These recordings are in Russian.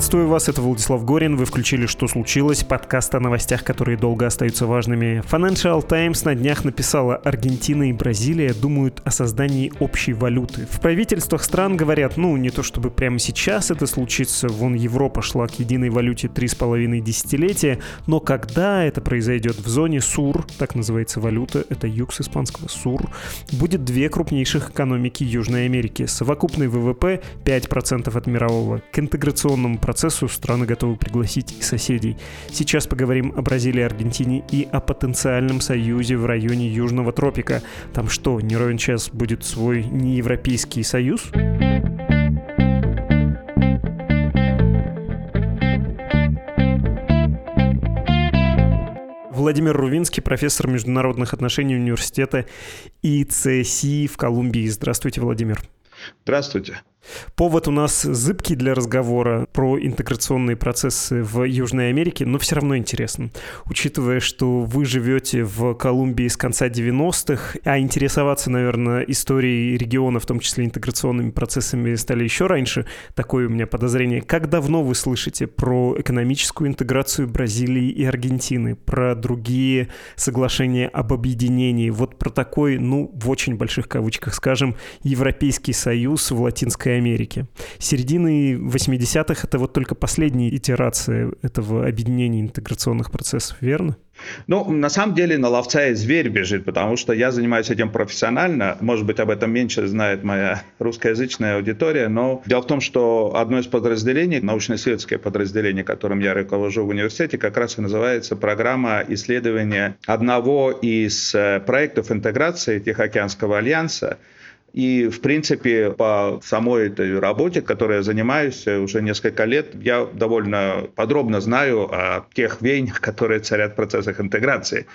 Приветствую вас, это Владислав Горин. Вы включили «Что случилось?» подкаст о новостях, которые долго остаются важными. Financial Times на днях написала, Аргентина и Бразилия думают о создании общей валюты. В правительствах стран говорят, ну, не то чтобы прямо сейчас это случится, вон Европа шла к единой валюте три с половиной десятилетия, но когда это произойдет в зоне СУР, так называется валюта, это юг с испанского СУР, будет две крупнейших экономики Южной Америки. Совокупный ВВП 5% от мирового. К интеграционному процессу страны готовы пригласить и соседей. Сейчас поговорим о Бразилии, Аргентине и о потенциальном союзе в районе Южного тропика. Там что, не ровен час будет свой неевропейский союз? Владимир Рувинский, профессор международных отношений университета ИЦСИ в Колумбии. Здравствуйте, Владимир. Здравствуйте. Повод у нас зыбкий для разговора про интеграционные процессы в Южной Америке, но все равно интересно. Учитывая, что вы живете в Колумбии с конца 90-х, а интересоваться, наверное, историей региона, в том числе интеграционными процессами, стали еще раньше, такое у меня подозрение. Как давно вы слышите про экономическую интеграцию Бразилии и Аргентины, про другие соглашения об объединении, вот про такой, ну, в очень больших кавычках скажем, Европейский Союз в Латинской Латинской Америке. Середины 80-х — это вот только последняя итерация этого объединения интеграционных процессов, верно? Ну, на самом деле на ловца и зверь бежит, потому что я занимаюсь этим профессионально. Может быть, об этом меньше знает моя русскоязычная аудитория, но дело в том, что одно из подразделений, научно-исследовательское подразделение, которым я руковожу в университете, как раз и называется программа исследования одного из э, проектов интеграции Тихоокеанского альянса, и, в принципе, по самой этой работе, которой я занимаюсь уже несколько лет, я довольно подробно знаю о тех веяниях, которые царят в процессах интеграции.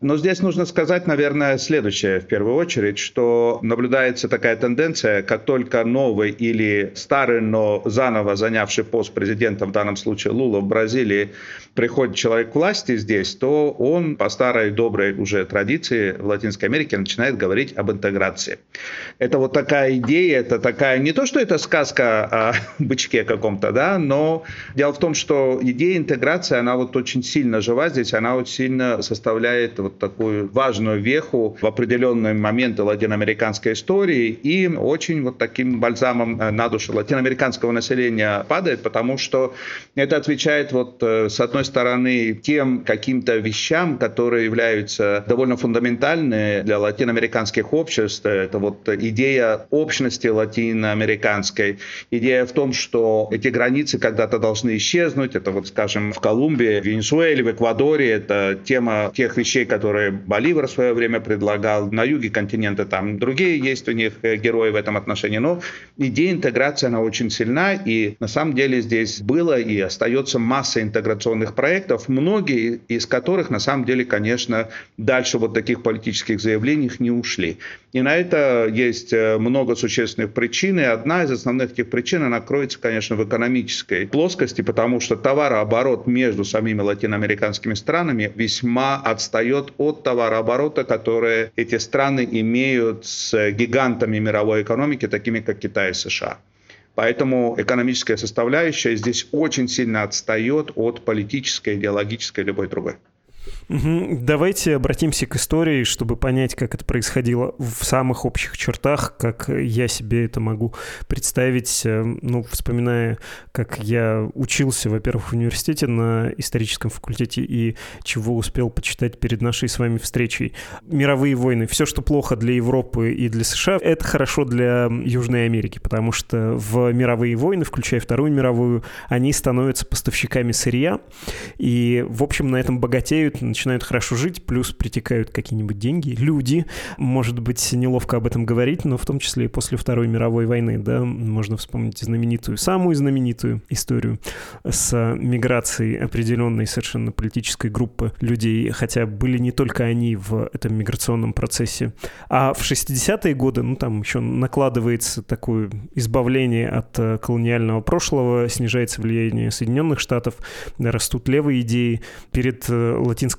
Но здесь нужно сказать, наверное, следующее в первую очередь, что наблюдается такая тенденция, как только новый или старый, но заново занявший пост президента, в данном случае Лула в Бразилии, приходит человек к власти здесь, то он по старой доброй уже традиции в Латинской Америке начинает говорить об интеграции. Это вот такая идея, это такая, не то, что это сказка о бычке каком-то, да, но дело в том, что идея интеграции, она вот очень сильно жива здесь, она очень сильно составляет вот такую важную веху в определенные моменты латиноамериканской истории и очень вот таким бальзамом э, на душу латиноамериканского населения падает, потому что это отвечает вот э, с одной стороны тем каким-то вещам, которые являются довольно фундаментальны для латиноамериканских обществ. Это вот идея общности латиноамериканской, идея в том, что эти границы когда-то должны исчезнуть. Это вот, скажем, в Колумбии, в Венесуэле, в Эквадоре. Это тема тех вещей, которые Боливар в свое время предлагал. На юге континента там другие есть у них э, герои в этом отношении. Но идея интеграции, она очень сильна. И на самом деле здесь было и остается масса интеграционных проектов, многие из которых на самом деле, конечно, дальше вот таких политических заявлений не ушли. И на это есть э, много существенных причин. И одна из основных этих причин, она кроется, конечно, в экономической плоскости, потому что товарооборот между самими латиноамериканскими странами весьма отстает от товарооборота, которые эти страны имеют с гигантами мировой экономики, такими как Китай и США. Поэтому экономическая составляющая здесь очень сильно отстает от политической, идеологической любой другой. Давайте обратимся к истории, чтобы понять, как это происходило в самых общих чертах, как я себе это могу представить, э, ну, вспоминая, как я учился, во-первых, в университете на историческом факультете и чего успел почитать перед нашей с вами встречей. Мировые войны. Все, что плохо для Европы и для США, это хорошо для Южной Америки, потому что в мировые войны, включая Вторую мировую, они становятся поставщиками сырья, и, в общем, на этом богатеют, начинают хорошо жить, плюс притекают какие-нибудь деньги, люди. Может быть, неловко об этом говорить, но в том числе и после Второй мировой войны, да, можно вспомнить знаменитую, самую знаменитую историю с миграцией определенной совершенно политической группы людей, хотя были не только они в этом миграционном процессе. А в 60-е годы, ну, там еще накладывается такое избавление от э, колониального прошлого, снижается влияние Соединенных Штатов, растут левые идеи. Перед э,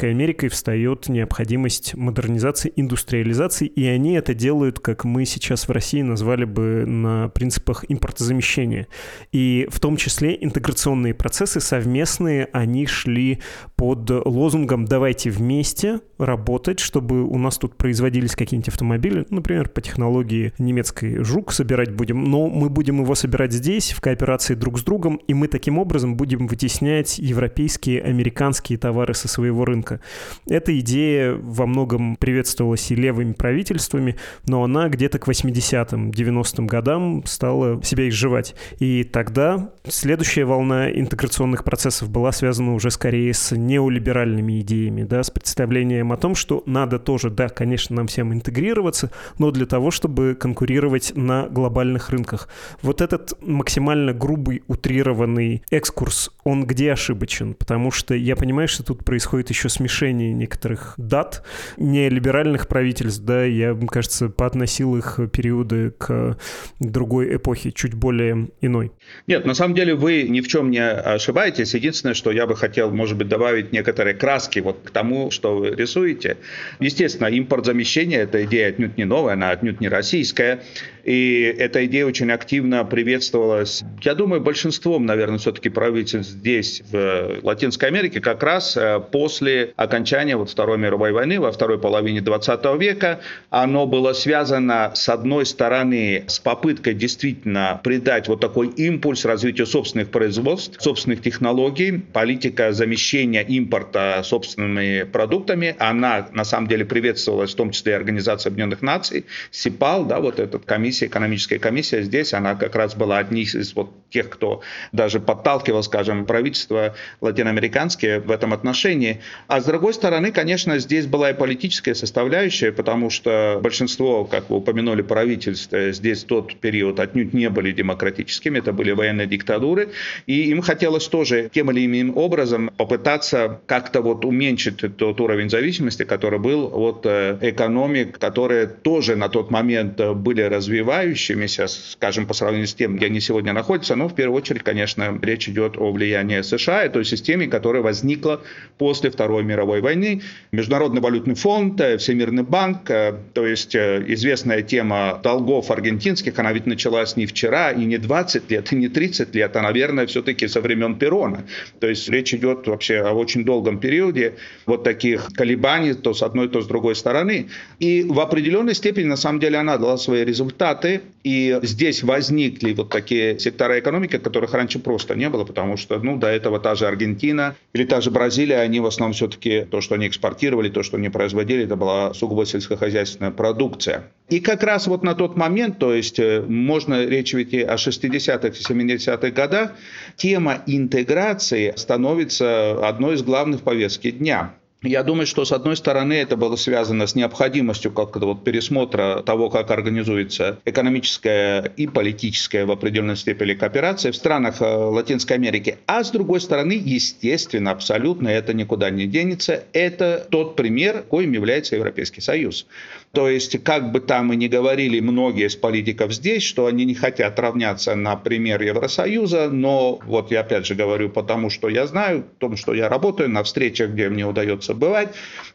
Латинской Америкой встает необходимость модернизации, индустриализации, и они это делают, как мы сейчас в России назвали бы, на принципах импортозамещения. И в том числе интеграционные процессы совместные, они шли под лозунгом «давайте вместе работать, чтобы у нас тут производились какие-нибудь автомобили, например, по технологии немецкой «Жук» собирать будем, но мы будем его собирать здесь, в кооперации друг с другом, и мы таким образом будем вытеснять европейские, американские товары со своего рынка. Эта идея во многом приветствовалась и левыми правительствами, но она где-то к 80-м, 90-м годам стала себя изживать. И тогда следующая волна интеграционных процессов была связана уже скорее с неолиберальными идеями, да, с представлением о том, что надо тоже, да, конечно, нам всем интегрироваться, но для того, чтобы конкурировать на глобальных рынках. Вот этот максимально грубый, утрированный экскурс, он где ошибочен? Потому что я понимаю, что тут происходит еще смешение некоторых дат неолиберальных правительств, да, я, кажется, поотносил их периоды к другой эпохе, чуть более иной. Нет, на самом деле вы ни в чем не ошибаетесь. Единственное, что я бы хотел, может быть, добавить некоторые краски вот к тому, что вы рисуете. Естественно, импорт замещения – это идея отнюдь не новая, она отнюдь не российская. И эта идея очень активно приветствовалась, я думаю, большинством, наверное, все-таки правительств здесь, в Латинской Америке, как раз э, после окончания вот Второй мировой войны во второй половине 20 века. Оно было связано, с одной стороны, с попыткой действительно придать вот такой импульс развитию собственных производств, собственных технологий. Политика замещения импорта собственными продуктами, она на самом деле приветствовалась в том числе и Организацией Объединенных Наций, СИПАЛ, да, вот этот комиссия комиссия, экономическая комиссия здесь, она как раз была одним из вот тех, кто даже подталкивал, скажем, правительство латиноамериканские в этом отношении. А с другой стороны, конечно, здесь была и политическая составляющая, потому что большинство, как вы упомянули, правительств здесь в тот период отнюдь не были демократическими, это были военные диктатуры, и им хотелось тоже тем или иным образом попытаться как-то вот уменьшить тот уровень зависимости, который был от э, экономик, которые тоже на тот момент были развиваемы развивающимися, скажем, по сравнению с тем, где они сегодня находятся, но в первую очередь, конечно, речь идет о влиянии США и той системе, которая возникла после Второй мировой войны. Международный валютный фонд, э, Всемирный банк, э, то есть э, известная тема долгов аргентинских, она ведь началась не вчера и не 20 лет, и не 30 лет, а, наверное, все-таки со времен Перона. То есть речь идет вообще о очень долгом периоде вот таких колебаний то с одной, то с другой стороны. И в определенной степени, на самом деле, она дала свои результаты Штаты, и здесь возникли вот такие сектора экономики, которых раньше просто не было, потому что, ну, до этого та же Аргентина или та же Бразилия, они в основном все-таки то, что они экспортировали, то, что они производили, это была сугубо сельскохозяйственная продукция. И как раз вот на тот момент, то есть э, можно речь ведь о 60-х и 70-х годах, тема интеграции становится одной из главных повестки дня. Я думаю, что с одной стороны это было связано с необходимостью как-то вот пересмотра того, как организуется экономическая и политическая в определенной степени кооперация в странах э, Латинской Америки. А с другой стороны, естественно, абсолютно это никуда не денется. Это тот пример, коим является Европейский Союз. То есть, как бы там и не говорили многие из политиков здесь, что они не хотят равняться на пример Евросоюза, но вот я опять же говорю потому, что я знаю, том, что я работаю на встречах, где мне удается бывать,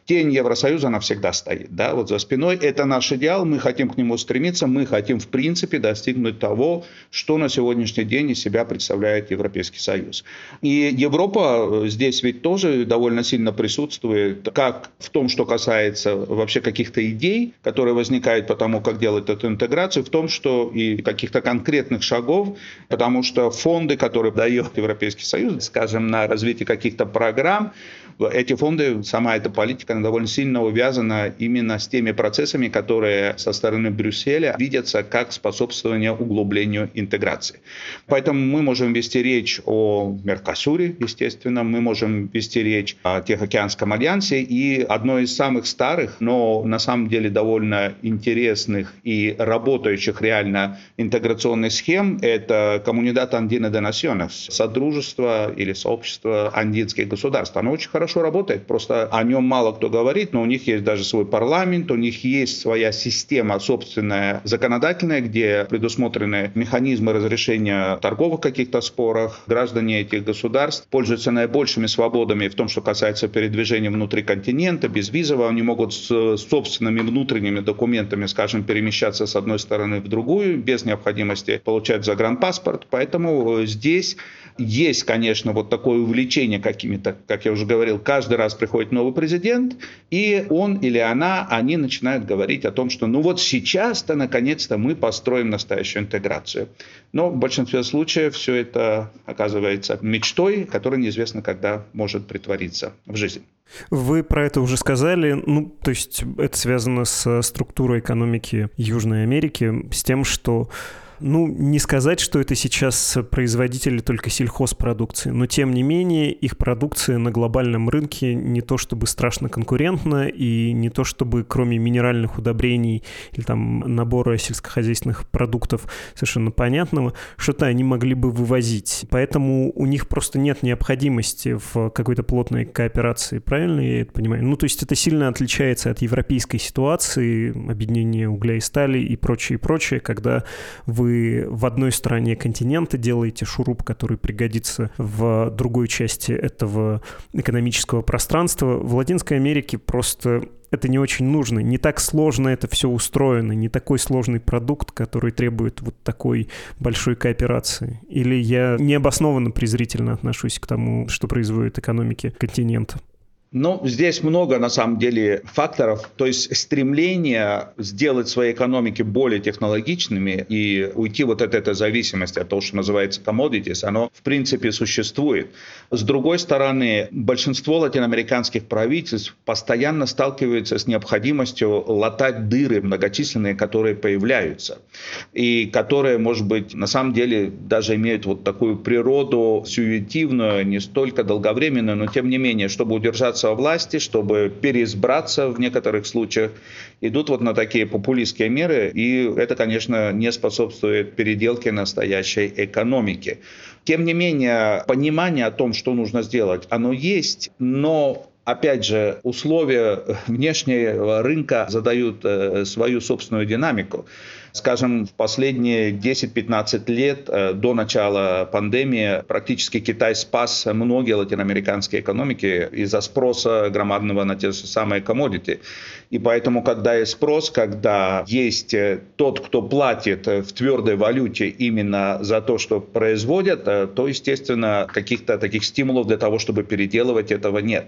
тень Евросоюза, она всегда стоит, да, вот за спиной. Это наш идеал, мы хотим к нему стремиться, мы хотим, в принципе, достигнуть того, что на сегодняшний день из себя представляет Европейский Союз. И Европа э, здесь ведь тоже довольно сильно присутствует, как в том, что касается вообще каких-то идей, которые возникают по тому, как делать эту интеграцию, в том, что и каких-то конкретных шагов, потому что фонды, которые дает Европейский Союз, скажем, на развитие каких-то программ, эти фонды, сама эта политика, она довольно сильно увязана именно с теми процессами, которые со стороны Брюсселя видятся как способствование углублению интеграции. Поэтому мы можем вести речь о Меркосуре, естественно, мы можем вести речь о Тихоокеанском альянсе, и одной из самых старых, но на самом деле довольно интересных и работающих реально интеграционных схем – это Коммунидат Андина де Национес, Содружество или Сообщество андинских государств. Оно очень хорошо хорошо работает, просто о нем мало кто говорит, но у них есть даже свой парламент, у них есть своя система собственная законодательная, где предусмотрены механизмы разрешения торговых каких-то споров. Граждане этих государств пользуются наибольшими свободами в том, что касается передвижения внутри континента, безвизово. Они могут с собственными внутренними документами, скажем, перемещаться с одной стороны в другую, без необходимости получать загранпаспорт. Поэтому здесь есть, конечно, вот такое увлечение какими-то, как я уже говорил, каждый раз приходит новый президент, и он или она, они начинают говорить о том, что ну вот сейчас-то, наконец-то, мы построим настоящую интеграцию. Но в большинстве случаев все это оказывается мечтой, которая неизвестно, когда может притвориться в жизнь. Вы про это уже сказали. Ну, то есть это связано с структурой экономики Южной Америки, с тем, что ну, не сказать, что это сейчас производители только сельхозпродукции, но тем не менее их продукция на глобальном рынке не то чтобы страшно конкурентна и не то чтобы кроме минеральных удобрений или там набора сельскохозяйственных продуктов совершенно понятного, что-то они могли бы вывозить. Поэтому у них просто нет необходимости в какой-то плотной кооперации, правильно я это понимаю? Ну, то есть это сильно отличается от европейской ситуации, объединения угля и стали и прочее, и прочее, когда вы вы в одной стороне континента делаете шуруп, который пригодится в другой части этого экономического пространства. В Латинской Америке просто это не очень нужно. Не так сложно это все устроено, не такой сложный продукт, который требует вот такой большой кооперации. Или я необоснованно презрительно отношусь к тому, что производит экономики континента. Ну, здесь много, на самом деле, факторов. То есть стремление сделать свои экономики более технологичными и уйти вот от этой зависимости от того, что называется commodities, оно, в принципе, существует. С другой стороны, большинство латиноамериканских правительств постоянно сталкиваются с необходимостью латать дыры многочисленные, которые появляются. И которые, может быть, на самом деле даже имеют вот такую природу сюетивную, не столько долговременную, но тем не менее, чтобы удержаться удержаться власти, чтобы переизбраться в некоторых случаях, идут вот на такие популистские меры, и это, конечно, не способствует переделке настоящей экономики. Тем не менее, понимание о том, что нужно сделать, оно есть, но опять же, условия внешнего рынка задают э, свою собственную динамику. Скажем, в последние 10-15 лет э, до начала пандемии практически Китай спас многие латиноамериканские экономики из-за спроса громадного на те же самые комодити. И поэтому, когда есть спрос, когда есть э, тот, кто платит в твердой валюте именно за то, что производят, э, то, естественно, каких-то таких стимулов для того, чтобы переделывать этого нет.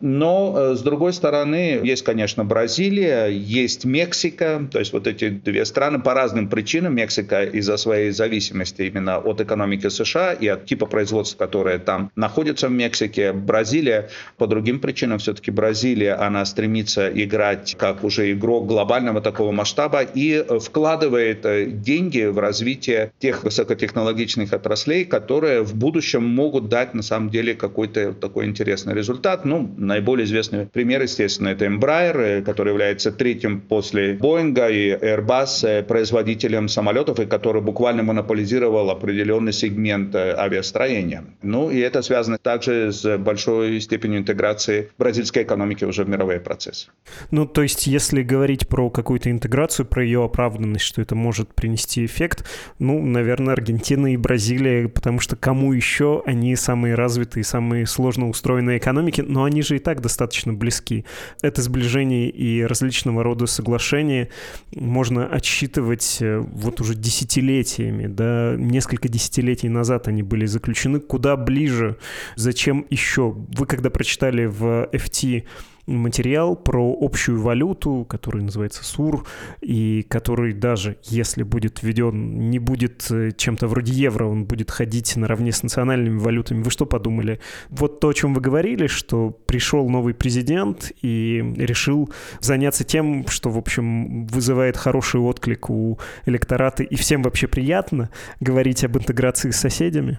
Но, с другой стороны, есть, конечно, Бразилия, есть Мексика, то есть вот эти две страны по разным причинам Мексика из-за своей зависимости именно от экономики США и от типа производства, которое там находится в Мексике. Бразилия по другим причинам, все-таки Бразилия, она стремится играть как уже игрок глобального такого масштаба и вкладывает э, деньги в развитие тех высокотехнологичных отраслей, которые в будущем могут дать на самом деле какой-то такой интересный результат. Ну, наиболее известный пример, естественно, это Embraer, э, который является третьим после Боинга и Airbus э, производителем самолетов, и который буквально монополизировал определенный сегмент э, авиастроения. Ну и это связано также с большой степенью интеграции бразильской экономики уже в мировые процессы. Ну то есть если говорить про какую-то интеграцию, про ее оправданность, что это может принести эффект, ну, наверное, Аргентина и Бразилия, потому что кому еще они самые развитые, самые сложно устроенные экономики, но они же и так достаточно близки. Это сближение и различного рода соглашения можно отсчитывать рассматривать э, вот уже десятилетиями, да, несколько десятилетий назад они были заключены, куда ближе, зачем еще? Вы когда прочитали в FT материал про общую валюту, который называется СУР, и который даже если будет введен, не будет э, чем-то вроде евро, он будет ходить наравне с национальными валютами. Вы что подумали? Вот то, о чем вы говорили, что пришел новый президент и решил заняться тем, что, в общем, вызывает хороший отклик у электората, и всем вообще приятно говорить об интеграции с соседями?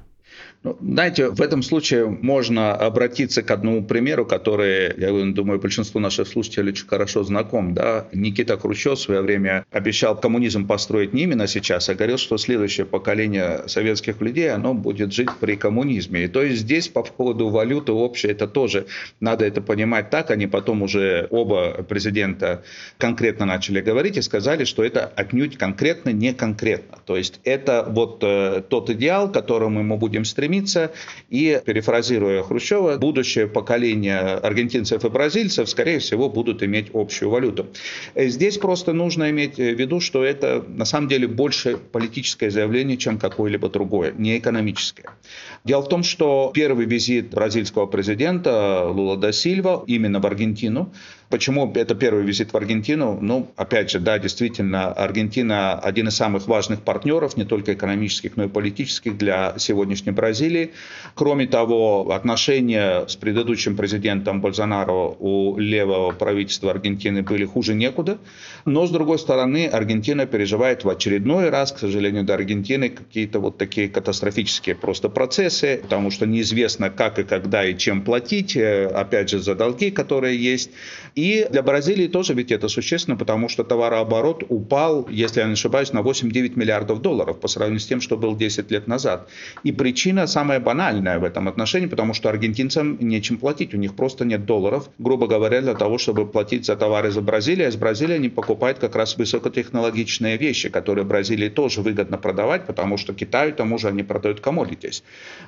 Ну, знаете, в этом случае можно обратиться к одному примеру, который, я думаю, большинству наших слушателей очень хорошо знаком. Да? Никита Хрущев в свое время обещал коммунизм построить не именно сейчас, а говорил, что следующее поколение советских людей, оно будет жить при коммунизме. И то есть здесь по поводу валюты общей, это тоже надо это понимать так. Они потом уже оба президента конкретно начали говорить и сказали, что это отнюдь конкретно не конкретно. То есть это вот э, тот идеал, которому мы будем стремиться. И, перефразируя Хрущева, будущее поколение аргентинцев и бразильцев, скорее всего, будут иметь общую валюту. Здесь просто нужно иметь в виду, что это на самом деле больше политическое заявление, чем какое-либо другое, не экономическое. Дело в том, что первый визит бразильского президента Лула да Сильва именно в Аргентину Почему это первый визит в Аргентину? Ну, опять же, да, действительно, Аргентина один из самых важных партнеров, не только экономических, но и политических для сегодняшней Бразилии. Кроме того, отношения с предыдущим президентом Бользонаро у левого правительства Аргентины были хуже некуда. Но, с другой стороны, Аргентина переживает в очередной раз, к сожалению, до Аргентины какие-то вот такие катастрофические просто процессы, потому что неизвестно, как и когда и чем платить, э, опять же, за долги, которые есть. И для Бразилии тоже ведь это существенно, потому что товарооборот упал, если я не ошибаюсь, на 8-9 миллиардов долларов по сравнению с тем, что был 10 лет назад. И причина самая банальная в этом отношении, потому что аргентинцам нечем платить, у них просто нет долларов, грубо говоря, для того, чтобы платить за товары из Бразилии. А из Бразилии они покупают как раз высокотехнологичные вещи, которые Бразилии тоже выгодно продавать, потому что Китаю, тому же, они продают commodities.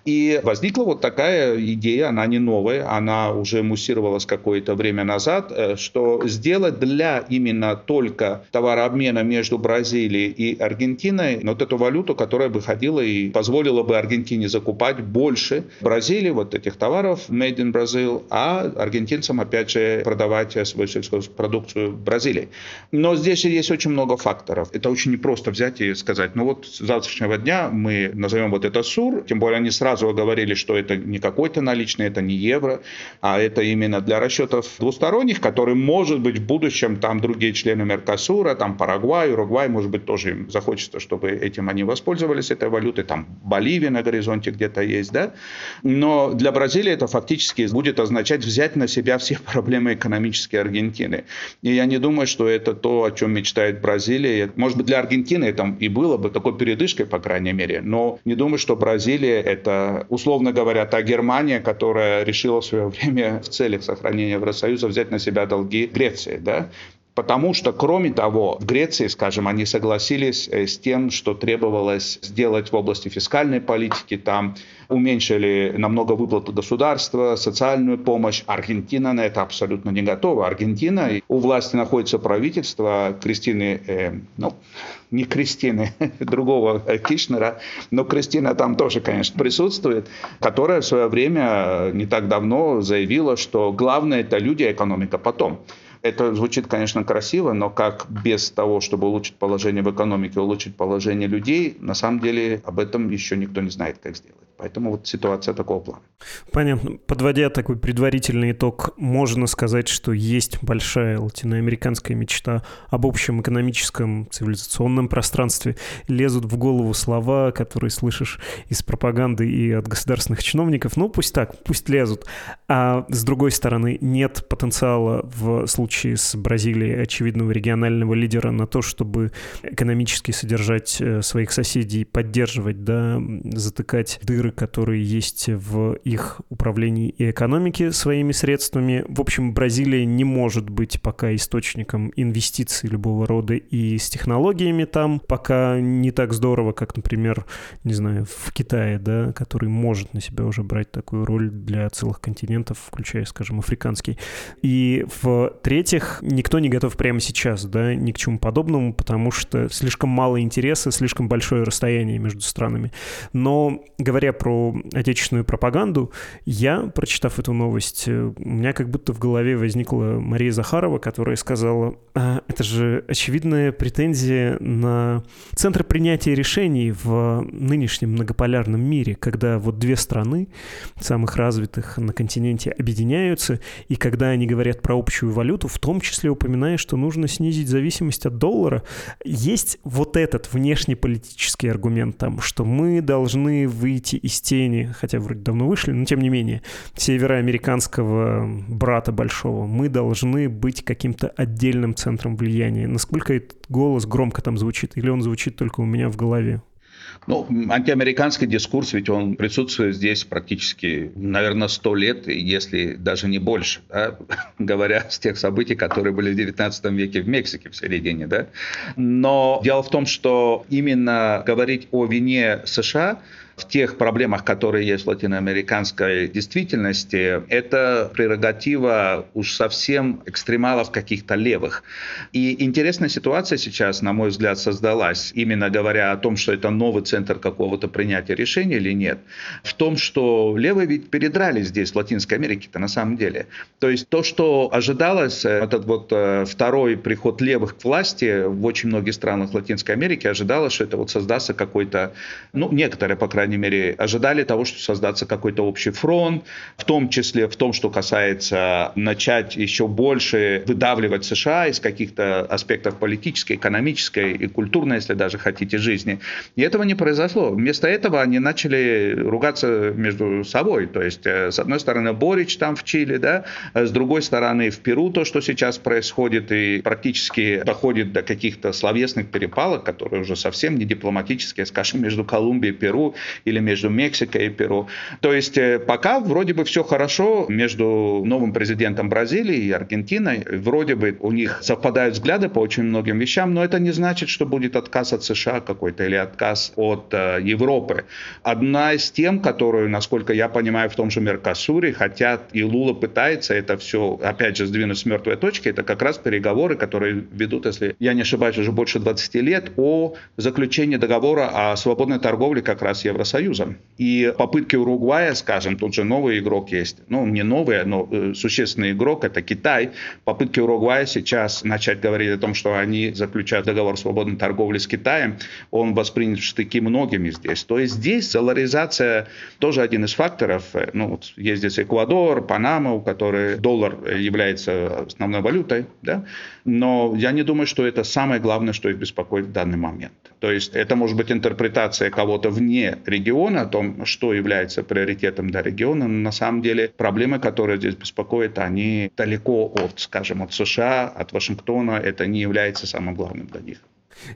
И возникла вот такая идея, она не новая, она уже муссировалась какое-то время назад, что сделать для именно только товарообмена между Бразилией и Аргентиной вот эту валюту, которая бы ходила и позволила бы Аргентине закупать больше Бразилии вот этих товаров made in Brazil, а аргентинцам опять же продавать свою сельскую продукцию Бразилии. Но здесь есть очень много факторов. Это очень непросто взять и сказать, ну вот с завтрашнего дня мы назовем вот это СУР, тем более они сразу говорили, что это не какой-то наличный, это не евро, а это именно для расчетов двусторонних, который, может быть, в будущем там другие члены Меркосура, там Парагвай, Уругвай, может быть, тоже им захочется, чтобы этим они воспользовались, этой валютой, там Боливия на горизонте где-то есть, да. Но для Бразилии это фактически будет означать взять на себя все проблемы экономические Аргентины. И я не думаю, что это то, о чем мечтает Бразилия. Может быть, для Аргентины это и было бы такой передышкой, по крайней мере, но не думаю, что Бразилия это, условно говоря, та Германия, которая решила в свое время в целях сохранения Евросоюза взять на себя себя долги Греции, да, Потому что, кроме того, в Греции, скажем, они согласились э, с тем, что требовалось сделать в области фискальной политики. Там уменьшили намного выплаты государства, социальную помощь. Аргентина на это абсолютно не готова. Аргентина, у власти находится правительство Кристины, э, ну, не Кристины, другого Кишнера, но Кристина там тоже, конечно, присутствует, которая в свое время э, не так давно заявила, что главное это люди, экономика потом. Это звучит, конечно, красиво, но как без того, чтобы улучшить положение в экономике, улучшить положение людей, на самом деле об этом еще никто не знает, как сделать. Поэтому вот ситуация такого плана. Понятно. Подводя такой предварительный итог, можно сказать, что есть большая латиноамериканская мечта об общем экономическом цивилизационном пространстве. Лезут в голову слова, которые слышишь из пропаганды и от государственных чиновников. Ну, пусть так, пусть лезут. А с другой стороны, нет потенциала в случае с Бразилией очевидного регионального лидера на то, чтобы экономически содержать э, своих соседей, поддерживать, да, затыкать дыры фигуры, которые есть в их управлении и экономике своими средствами. В общем, Бразилия не может быть пока источником инвестиций любого рода и с технологиями там пока не так здорово, как, например, не знаю, в Китае, да, который может на себя уже брать такую роль для целых континентов, включая, скажем, африканский. И в-третьих, никто не готов прямо сейчас, да, ни к чему подобному, потому что слишком мало интереса, слишком большое расстояние между странами. Но говоря про отечественную пропаганду, я, прочитав эту новость, э, у меня как будто в голове возникла Мария Захарова, которая сказала, а, это же очевидная претензия на центр принятия решений в нынешнем многополярном мире, когда вот две страны самых развитых на континенте объединяются, и когда они говорят про общую валюту, в том числе упоминая, что нужно снизить зависимость от доллара, есть вот этот внешнеполитический аргумент там, что мы должны выйти тени, хотя вроде давно вышли, но тем не менее, североамериканского брата большого, мы должны быть каким-то отдельным центром влияния. Насколько этот голос громко там звучит, или он звучит только у меня в голове? Ну, антиамериканский дискурс, ведь он присутствует здесь практически, наверное, сто лет, если даже не больше, да? говоря с тех событий, которые были в 19 веке в Мексике в середине. Да? Но дело в том, что именно говорить о вине США в тех проблемах, которые есть в латиноамериканской действительности, это прерогатива уж совсем экстремалов каких-то левых. И интересная ситуация сейчас, на мой взгляд, создалась, именно говоря о том, что это новый центр какого-то принятия решений или нет, в том, что левые ведь передрали здесь, в Латинской Америке-то на самом деле. То есть то, что ожидалось, э, этот вот э, второй приход левых к власти в очень многих странах Латинской Америки, ожидалось, что это вот создастся какой-то, ну, некоторые, по крайней крайней мере, ожидали того, что создаться какой-то общий фронт, в том числе в том, что касается начать еще больше выдавливать США из каких-то аспектов политической, экономической и культурной, если даже хотите, жизни. И этого не произошло. Вместо этого они начали ругаться между собой. То есть, э, с одной стороны, Борич там в Чили, да, а с другой стороны, в Перу то, что сейчас происходит, и практически доходит до каких-то словесных перепалок, которые уже совсем не дипломатические, скажем, между Колумбией Перу или между Мексикой и Перу. То есть э, пока вроде бы все хорошо между новым президентом Бразилии и Аргентиной. Вроде бы у них совпадают взгляды по очень многим вещам, но это не значит, что будет отказ от США какой-то или отказ от э, Европы. Одна из тем, которую, насколько я понимаю, в том же Меркосуре хотят, и Лула пытается это все, опять же, сдвинуть с мертвой точки, это как раз переговоры, которые ведут, если я не ошибаюсь, уже больше 20 лет, о заключении договора о свободной торговле как раз Евросоюза Союза. И попытки Уругвая, скажем, тут же новый игрок есть, ну не новый, но э, существенный игрок, это Китай. Попытки Уругвая сейчас начать говорить о том, что они заключают договор свободной торговли с Китаем, он воспринят в штыки многими здесь. То есть здесь долларизация тоже один из факторов. Ну, вот есть здесь Эквадор, Панама, у которых доллар является основной валютой, да? но я не думаю, что это самое главное, что их беспокоит в данный момент. То есть это может быть интерпретация кого-то вне региона, о том, что является приоритетом для региона, но на самом деле проблемы, которые здесь беспокоят, они далеко от, скажем, от США, от Вашингтона, это не является самым главным для них.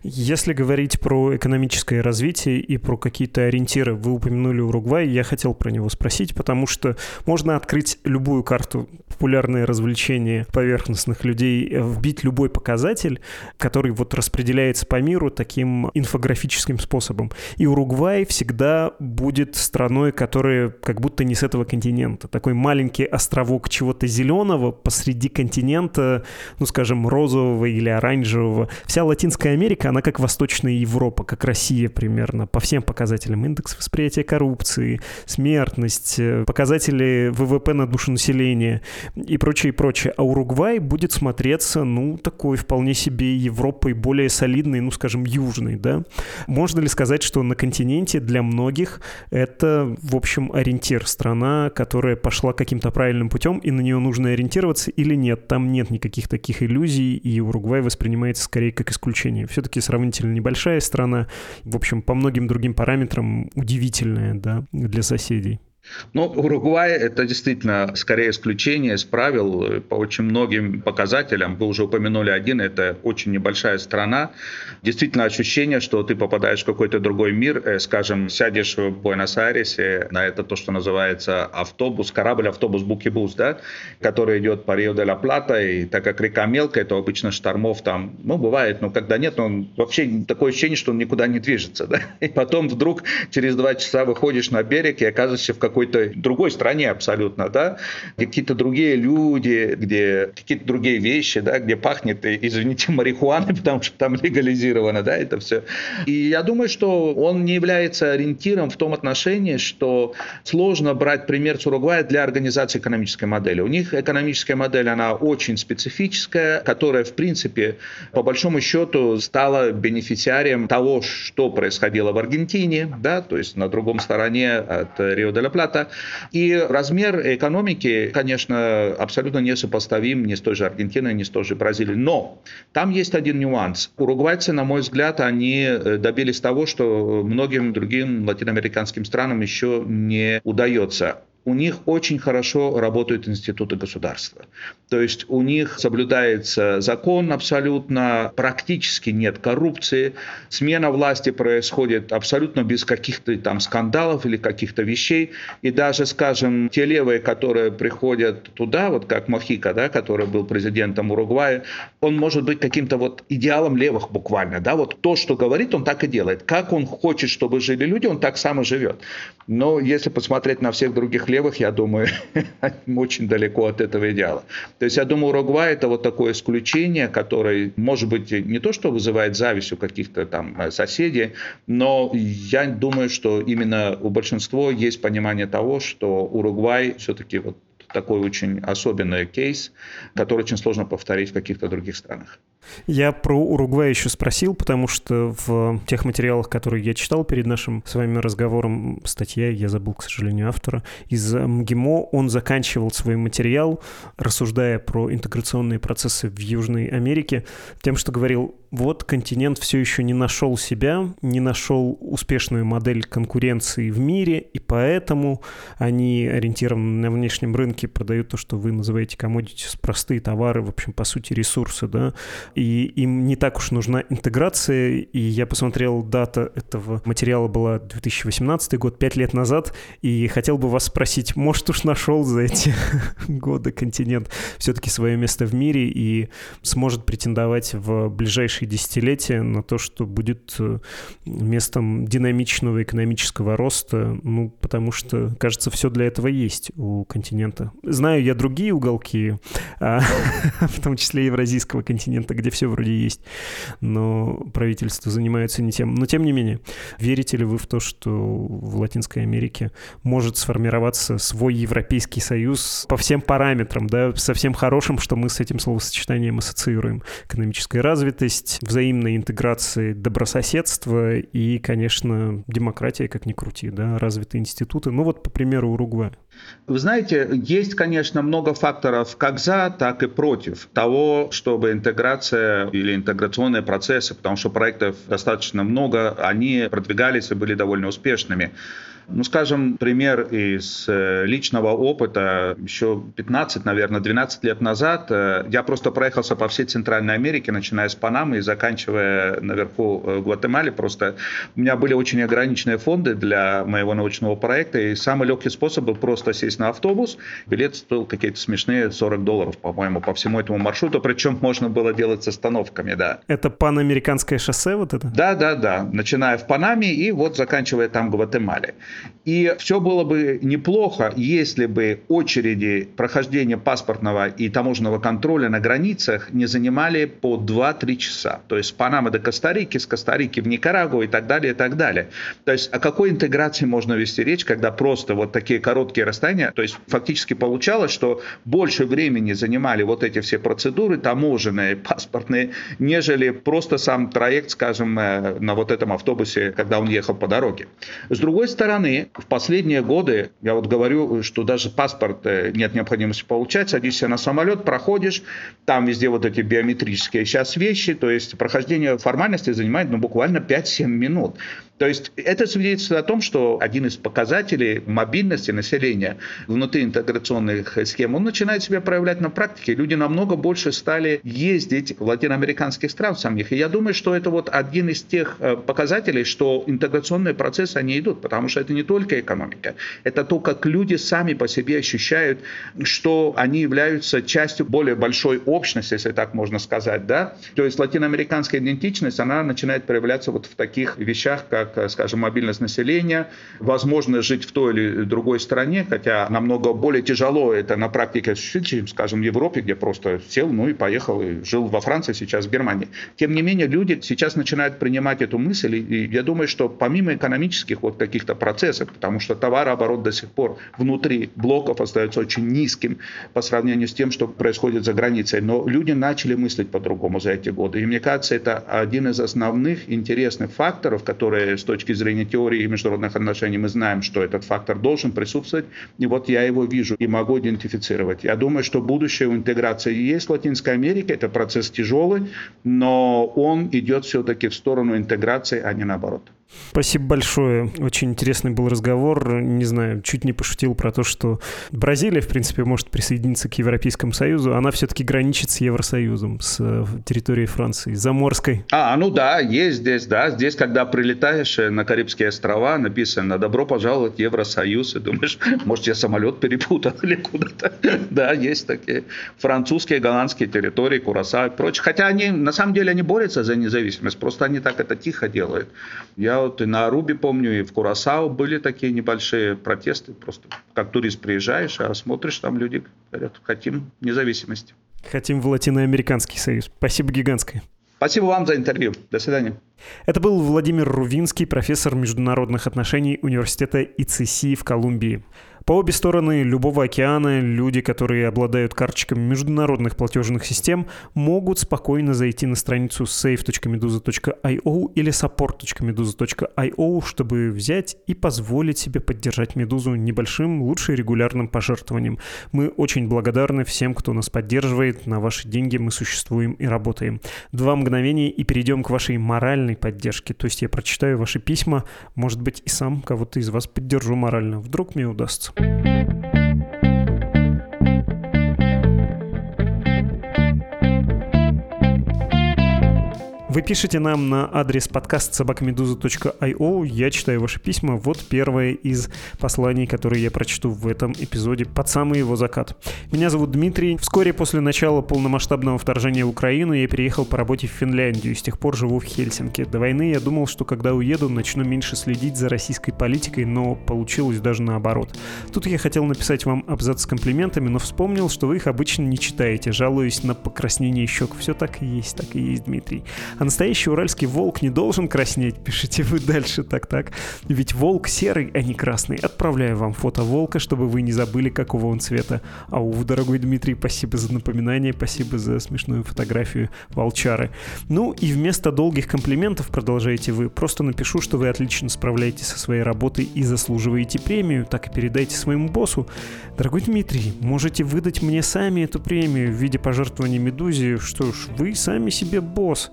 Если говорить про экономическое развитие и про какие-то ориентиры, вы упомянули Уругвай, я хотел про него спросить, потому что можно открыть любую карту популярные развлечения поверхностных людей, вбить любой показатель, который вот распределяется по миру таким инфографическим способом. И Уругвай всегда будет страной, которая как будто не с этого континента. Такой маленький островок чего-то зеленого посреди континента, ну, скажем, розового или оранжевого. Вся Латинская Америка Америка, она как Восточная Европа, как Россия примерно, по всем показателям. Индекс восприятия коррупции, смертность, э, показатели ВВП на душу населения и прочее, и прочее. А Уругвай будет смотреться, ну, такой вполне себе Европой более солидной, ну, скажем, южной, да. Можно ли сказать, что на континенте для многих это, в общем, ориентир, страна, которая пошла каким-то правильным путем, и на нее нужно ориентироваться или нет? Там нет никаких таких иллюзий, и Уругвай воспринимается скорее как исключение. Все все-таки сравнительно небольшая страна, в общем, по многим другим параметрам удивительная да, для соседей. Ну, Уругвай – это действительно скорее исключение из правил по очень многим показателям. Вы уже упомянули один – это очень небольшая страна. Действительно ощущение, что ты попадаешь в какой-то другой мир. Э, скажем, сядешь в Буэнос-Айресе на это то, что называется автобус, корабль, автобус, букибус, да, который идет по Рио-де-ла-Плата. И так как река мелкая, то обычно штормов там, ну, бывает, но когда нет, он вообще такое ощущение, что он никуда не движется. Да? И потом вдруг через два часа выходишь на берег и оказываешься в каком какой-то другой стране абсолютно, да, где какие-то другие люди, где какие-то другие вещи, да, где пахнет, извините, марихуаной, потому что там легализировано, да, это все. И я думаю, что он не является ориентиром в том отношении, что сложно брать пример с Уругвая для организации экономической модели. У них экономическая модель, она очень специфическая, которая, в принципе, по большому счету стала бенефициарием того, что происходило в Аргентине, да, то есть на другом стороне от Рио-де-ла-Плата. И размер экономики, конечно, абсолютно несопоставим ни с той же Аргентиной, ни с той же Бразилией. Но там есть один нюанс. Уругвайцы, на мой взгляд, они добились того, что многим другим латиноамериканским странам еще не удается у них очень хорошо работают институты государства. То есть у них соблюдается закон абсолютно, практически нет коррупции, смена власти происходит абсолютно без каких-то там скандалов или каких-то вещей. И даже, скажем, те левые, которые приходят туда, вот как Мохика, да, который был президентом Уругвая, он может быть каким-то вот идеалом левых буквально. Да? Вот то, что говорит, он так и делает. Как он хочет, чтобы жили люди, он так сам и живет. Но если посмотреть на всех других левых, я думаю, очень далеко от этого идеала. То есть я думаю, Уругвай это вот такое исключение, которое, может быть, не то, что вызывает зависть у каких-то там э, соседей, но я думаю, что именно у большинства есть понимание того, что Уругвай все-таки вот такой очень особенный кейс, который очень сложно повторить в каких-то других странах. Я про Уругвай еще спросил, потому что в тех материалах, которые я читал перед нашим с вами разговором, статья, я забыл, к сожалению, автора, из МГИМО, он заканчивал свой материал, рассуждая про интеграционные процессы в Южной Америке, тем, что говорил, вот континент все еще не нашел себя, не нашел успешную модель конкуренции в мире, и поэтому они ориентированы на внешнем рынке, продают то, что вы называете commodities, простые товары, в общем, по сути, ресурсы, да, и им не так уж нужна интеграция, и я посмотрел, дата этого материала была 2018 год, пять лет назад, и хотел бы вас спросить, может уж нашел за эти годы континент все-таки свое место в мире и сможет претендовать в ближайшие ближайшие десятилетия на то, что будет э, местом динамичного экономического роста, ну, потому что, кажется, все для этого есть у континента. Знаю я другие уголки, а, в том числе евразийского континента, где все вроде есть, но правительство занимается не тем. Но, тем не менее, верите ли вы в то, что в Латинской Америке может сформироваться свой Европейский Союз по всем параметрам, да, со всем хорошим, что мы с этим словосочетанием ассоциируем? Экономическая развитость, есть взаимной интеграции добрососедства и, конечно, демократия, как ни крути, да, развитые институты. Ну вот, по примеру, Уругвая. Вы знаете, есть, конечно, много факторов как за, так и против того, чтобы интеграция или интеграционные процессы, потому что проектов достаточно много, они продвигались и были довольно успешными. Ну, скажем, пример из э, личного опыта. Еще 15, наверное, 12 лет назад э, я просто проехался по всей Центральной Америке, начиная с Панамы и заканчивая наверху э, Гватемале. Просто у меня были очень ограниченные фонды для моего научного проекта, и самый легкий способ был просто сесть на автобус. Билет стоил какие-то смешные 40 долларов, по-моему, по всему этому маршруту, причем можно было делать с остановками, да. Это панамериканское шоссе вот это? Да, да, да. Начиная в Панаме и вот заканчивая там Гватемале. И все было бы неплохо, если бы очереди прохождения паспортного и таможенного контроля на границах не занимали по 2-3 часа. То есть с Панамы до Коста-Рики, с Коста-Рики в Никарагуа и так далее, и так далее. То есть о какой интеграции можно вести речь, когда просто вот такие короткие расстояния, то есть фактически получалось, что больше времени занимали вот эти все процедуры таможенные, паспортные, нежели просто сам проект, скажем, э, на вот этом автобусе, когда он ехал по дороге. С другой стороны, стороны, в последние годы, я вот говорю, что даже паспорт э, нет необходимости получать, садишься на самолет, проходишь, там везде вот эти биометрические сейчас вещи, то есть прохождение формальности занимает ну, буквально 5-7 минут. То есть это свидетельствует о том, что один из показателей мобильности населения внутри интеграционных схем, он начинает себя проявлять на практике. Люди намного больше стали ездить в латиноамериканских стран самих. И я думаю, что это вот один из тех э, показателей, что интеграционные процессы, они идут, потому что это не только экономика, это то, как люди сами по себе ощущают, что они являются частью более большой общности, если так можно сказать, да. То есть латиноамериканская идентичность, она начинает проявляться вот в таких вещах, как как, скажем, мобильность населения, возможность жить в той или другой стране, хотя намного более тяжело это на практике осуществить, чем, скажем, в Европе, где просто сел, ну и поехал, и жил во Франции, сейчас в Германии. Тем не менее, люди сейчас начинают принимать эту мысль, и я думаю, что помимо экономических вот каких-то процессов, потому что товарооборот до сих пор внутри блоков остается очень низким по сравнению с тем, что происходит за границей, но люди начали мыслить по-другому за эти годы. И мне кажется, это один из основных интересных факторов, которые с точки зрения теории международных отношений мы знаем, что этот фактор должен присутствовать. И вот я его вижу и могу идентифицировать. Я думаю, что будущее у интеграции есть в Латинской Америке. Это процесс тяжелый, но он идет все-таки в сторону интеграции, а не наоборот. Спасибо большое. Очень интересный был разговор. Не знаю, чуть не пошутил про то, что Бразилия, в принципе, может присоединиться к Европейскому Союзу. Она все-таки граничит с Евросоюзом, с э, территорией Франции, заморской. А, ну да, есть здесь, да. Здесь, когда прилетаешь э, на Карибские острова, написано «Добро пожаловать в Евросоюз». И думаешь, может, я самолет перепутал или куда-то. Да, есть такие французские, голландские территории, Кураса и прочее. Хотя они, на самом деле, они борются за независимость. Просто они так это тихо делают. Я вот и на Арубе, помню, и в Курасао были такие небольшие протесты. Просто как турист приезжаешь, а смотришь, там люди говорят, хотим независимости. Хотим в Латиноамериканский союз. Спасибо гигантское. Спасибо вам за интервью. До свидания. Это был Владимир Рувинский, профессор международных отношений университета ИЦСИ в Колумбии. По обе стороны любого океана люди, которые обладают карточками международных платежных систем, могут спокойно зайти на страницу save.meduza.io или support.meduza.io, чтобы взять и позволить себе поддержать Медузу небольшим, лучше регулярным пожертвованием. Мы очень благодарны всем, кто нас поддерживает. На ваши деньги мы существуем и работаем. Два мгновения и перейдем к вашей моральной поддержке. То есть я прочитаю ваши письма, может быть и сам кого-то из вас поддержу морально. Вдруг мне удастся. うん。Вы пишете нам на адрес подкаст собакамедуза.io. Я читаю ваши письма. Вот первое из посланий, которые я прочту в этом эпизоде под самый его закат. Меня зовут Дмитрий. Вскоре после начала полномасштабного вторжения в Украину я переехал по работе в Финляндию и с тех пор живу в Хельсинки. До войны я думал, что когда уеду, начну меньше следить за российской политикой, но получилось даже наоборот. Тут я хотел написать вам абзац с комплиментами, но вспомнил, что вы их обычно не читаете, жалуюсь на покраснение щек. Все так и есть, так и есть, Дмитрий. А настоящий уральский волк не должен краснеть, пишите вы дальше так-так. Ведь волк серый, а не красный. Отправляю вам фото волка, чтобы вы не забыли, какого он цвета. Ау, дорогой Дмитрий, спасибо за напоминание, спасибо за смешную фотографию волчары. Ну и вместо долгих комплиментов, продолжаете вы, просто напишу, что вы отлично справляетесь со своей работой и заслуживаете премию, так и передайте своему боссу. Дорогой Дмитрий, можете выдать мне сами эту премию в виде пожертвования Медузе. Что ж, вы сами себе босс.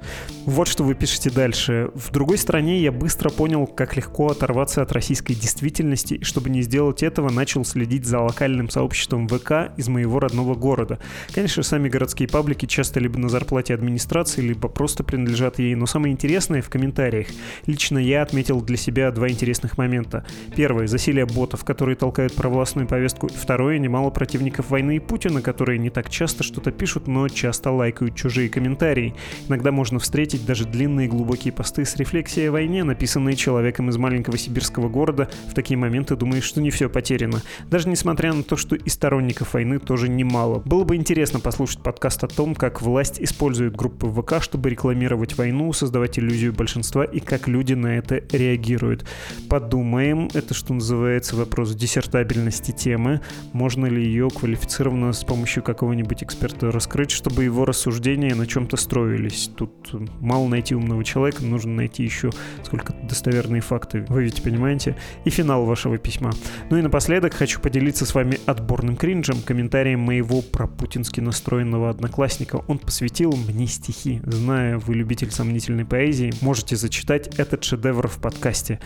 Вот что вы пишете дальше. В другой стране я быстро понял, как легко оторваться от российской действительности, и чтобы не сделать этого, начал следить за локальным сообществом ВК из моего родного города. Конечно, сами городские паблики часто либо на зарплате администрации, либо просто принадлежат ей, но самое интересное в комментариях. Лично я отметил для себя два интересных момента. Первое — засилие ботов, которые толкают провластную повестку. Второе — немало противников войны и Путина, которые не так часто что-то пишут, но часто лайкают чужие комментарии. Иногда можно встретить встретить даже длинные глубокие посты с рефлексией о войне, написанные человеком из маленького сибирского города, в такие моменты думаешь, что не все потеряно. Даже несмотря на то, что и сторонников войны тоже немало. Было бы интересно послушать подкаст о том, как власть использует группы ВК, чтобы рекламировать войну, создавать иллюзию большинства и как люди на это реагируют. Подумаем, это что называется вопрос диссертабельности темы. Можно ли ее квалифицированно с помощью какого-нибудь эксперта раскрыть, чтобы его рассуждения на чем-то строились? Тут мало найти умного человека, нужно найти еще сколько достоверные факты. Вы ведь понимаете? И финал вашего письма. Ну и напоследок хочу поделиться с вами отборным кринжем, комментарием моего пропутински настроенного одноклассника. Он посвятил мне стихи. Зная, вы любитель сомнительной поэзии, можете зачитать этот шедевр в подкасте.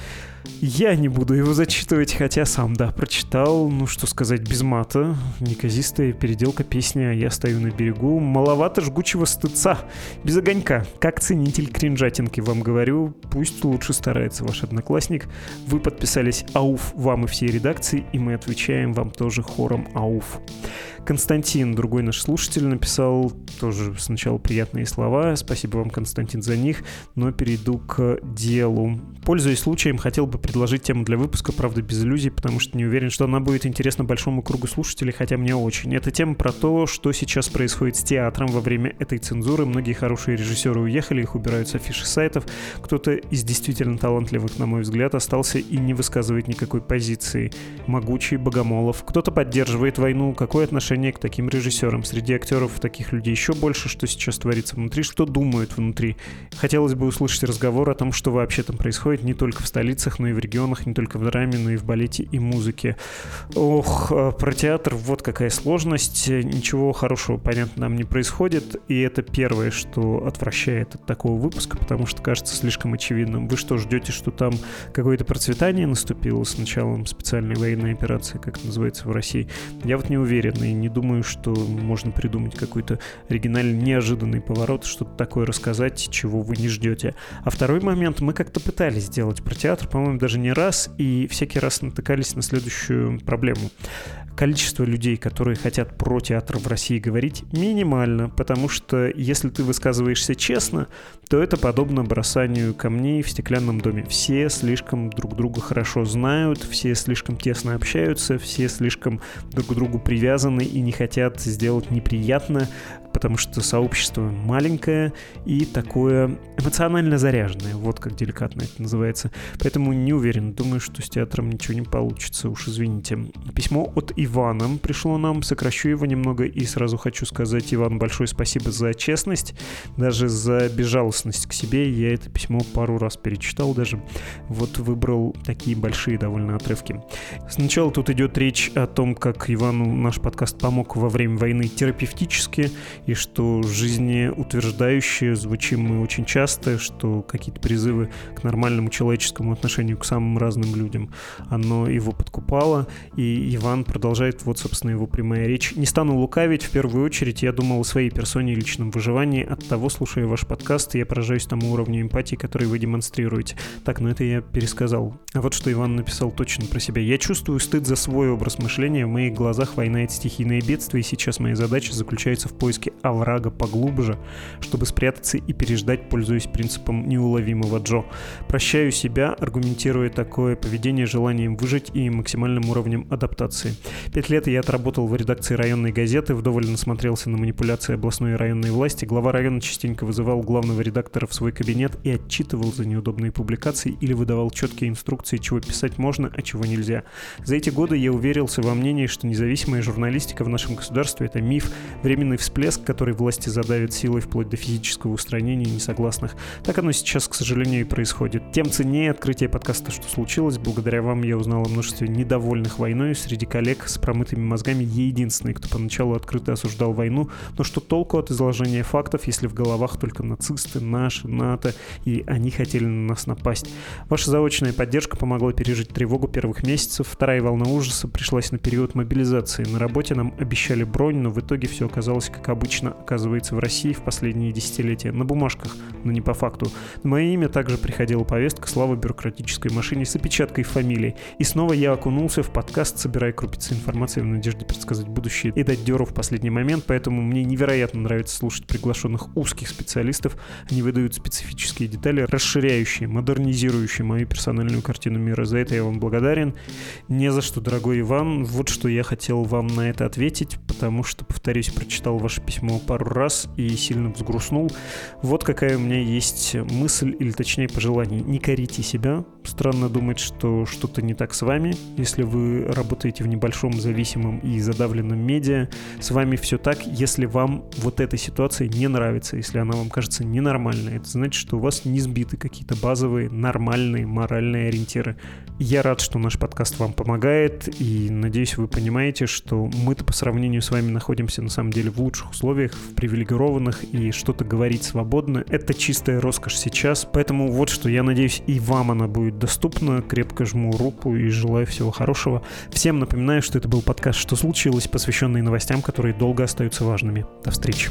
Я не буду его зачитывать, хотя сам, да, прочитал, ну что сказать, без мата. Неказистая переделка песни «Я стою на берегу». Маловато жгучего стыца. Без огонька. Как ценитель кринжатинки, вам говорю. Пусть лучше старается ваш одноклассник. Вы подписались «Ауф» вам и всей редакции, и мы отвечаем вам тоже хором «Ауф». Константин, другой наш слушатель, написал тоже сначала приятные слова. Спасибо вам, Константин, за них. Но перейду к делу. Пользуясь случаем, хотел бы предложить тему для выпуска, правда, без иллюзий, потому что не уверен, что она будет интересна большому кругу слушателей, хотя мне очень. Это тема про то, что сейчас происходит с театром во время этой цензуры. Многие хорошие режиссеры уехали, их убирают с афиши сайтов. Кто-то из действительно талантливых, на мой взгляд, остался и не высказывает никакой позиции. Могучий Богомолов. Кто-то поддерживает войну. Какое отношение к таким режиссерам. Среди актеров таких людей еще больше, что сейчас творится внутри, что думают внутри. Хотелось бы услышать разговор о том, что вообще там происходит не только в столицах, но и в регионах, не только в драме, но и в балете и музыке. Ох, а, про театр вот какая сложность. Ничего хорошего, понятно, нам не происходит. И это первое, что отвращает от такого выпуска, потому что кажется слишком очевидным. Вы что, ждете, что там какое-то процветание наступило с началом специальной военной операции, как это называется в России? Я вот не уверен и не думаю, что можно придумать какой-то оригинальный, неожиданный поворот, что-то такое рассказать, чего вы не ждете. А второй момент, мы как-то пытались сделать про театр, по-моему, даже не раз, и всякий раз натыкались на следующую проблему количество людей, которые хотят про театр в России говорить, минимально, потому что если ты высказываешься честно, то это подобно бросанию камней в стеклянном доме. Все слишком друг друга хорошо знают, все слишком тесно общаются, все слишком друг к другу привязаны и не хотят сделать неприятно потому что сообщество маленькое и такое эмоционально заряженное. Вот как деликатно это называется. Поэтому не уверен. Думаю, что с театром ничего не получится. Уж извините. Письмо от Ивана пришло нам. Сокращу его немного и сразу хочу сказать, Иван, большое спасибо за честность, даже за безжалостность к себе. Я это письмо пару раз перечитал даже. Вот выбрал такие большие довольно отрывки. Сначала тут идет речь о том, как Ивану наш подкаст помог во время войны терапевтически и что жизнеутверждающее звучим мы очень часто, что какие-то призывы к нормальному человеческому отношению к самым разным людям, оно его подкупало, и Иван продолжает, вот, собственно, его прямая речь. Не стану лукавить, в первую очередь я думал о своей персоне и личном выживании, от того, слушая ваш подкаст, я поражаюсь тому уровню эмпатии, который вы демонстрируете. Так, ну это я пересказал. А вот что Иван написал точно про себя. Я чувствую стыд за свой образ мышления, в моих глазах война — это стихийное бедствие, и сейчас моя задача заключается в поиске оврага поглубже, чтобы спрятаться и переждать, пользуясь принципом неуловимого Джо. Прощаю себя, аргументируя такое поведение желанием выжить и максимальным уровнем адаптации. Пять лет я отработал в редакции районной газеты, вдоволь насмотрелся на манипуляции областной и районной власти. Глава района частенько вызывал главного редактора в свой кабинет и отчитывал за неудобные публикации или выдавал четкие инструкции, чего писать можно, а чего нельзя. За эти годы я уверился во мнении, что независимая журналистика в нашем государстве — это миф, временный всплеск, который власти задавят силой вплоть до физического устранения несогласных. Так оно сейчас, к сожалению, и происходит. Тем ценнее открытие подкаста «Что случилось?». Благодаря вам я узнал о множестве недовольных войной. Среди коллег с промытыми мозгами я единственный, кто поначалу открыто осуждал войну. Но что толку от изложения фактов, если в головах только нацисты, наши, НАТО, и они хотели на нас напасть? Ваша заочная поддержка помогла пережить тревогу первых месяцев. Вторая волна ужаса пришлась на период мобилизации. На работе нам обещали бронь, но в итоге все оказалось как обычно обычно оказывается в России в последние десятилетия, на бумажках, но не по факту. На мое имя также приходила повестка «Слава бюрократической машине» с опечаткой фамилии. И снова я окунулся в подкаст, собирая крупицы информации в надежде предсказать будущее и дать деру в последний момент, поэтому мне невероятно нравится слушать приглашенных узких специалистов. Они выдают специфические детали, расширяющие, модернизирующие мою персональную картину мира. За это я вам благодарен. Не за что, дорогой Иван. Вот что я хотел вам на это ответить, потому что, повторюсь, прочитал ваше письмо письмо пару раз и сильно взгрустнул. Вот какая у меня есть мысль, или точнее пожелание. Не корите себя. Странно думать, что что-то не так с вами. Если вы работаете в небольшом зависимом и задавленном медиа, с вами все так. Если вам вот эта ситуация не нравится, если она вам кажется ненормальной, это значит, что у вас не сбиты какие-то базовые, нормальные моральные ориентиры. Я рад, что наш подкаст вам помогает, и надеюсь, вы понимаете, что мы-то по сравнению с вами находимся на самом деле в лучших условиях, условиях, в привилегированных, и что-то говорить свободно — это чистая роскошь сейчас. Поэтому вот что, я надеюсь, и вам она будет доступна. Крепко жму руку и желаю всего хорошего. Всем напоминаю, что это был подкаст «Что случилось?», посвященный новостям, которые долго остаются важными. До встречи.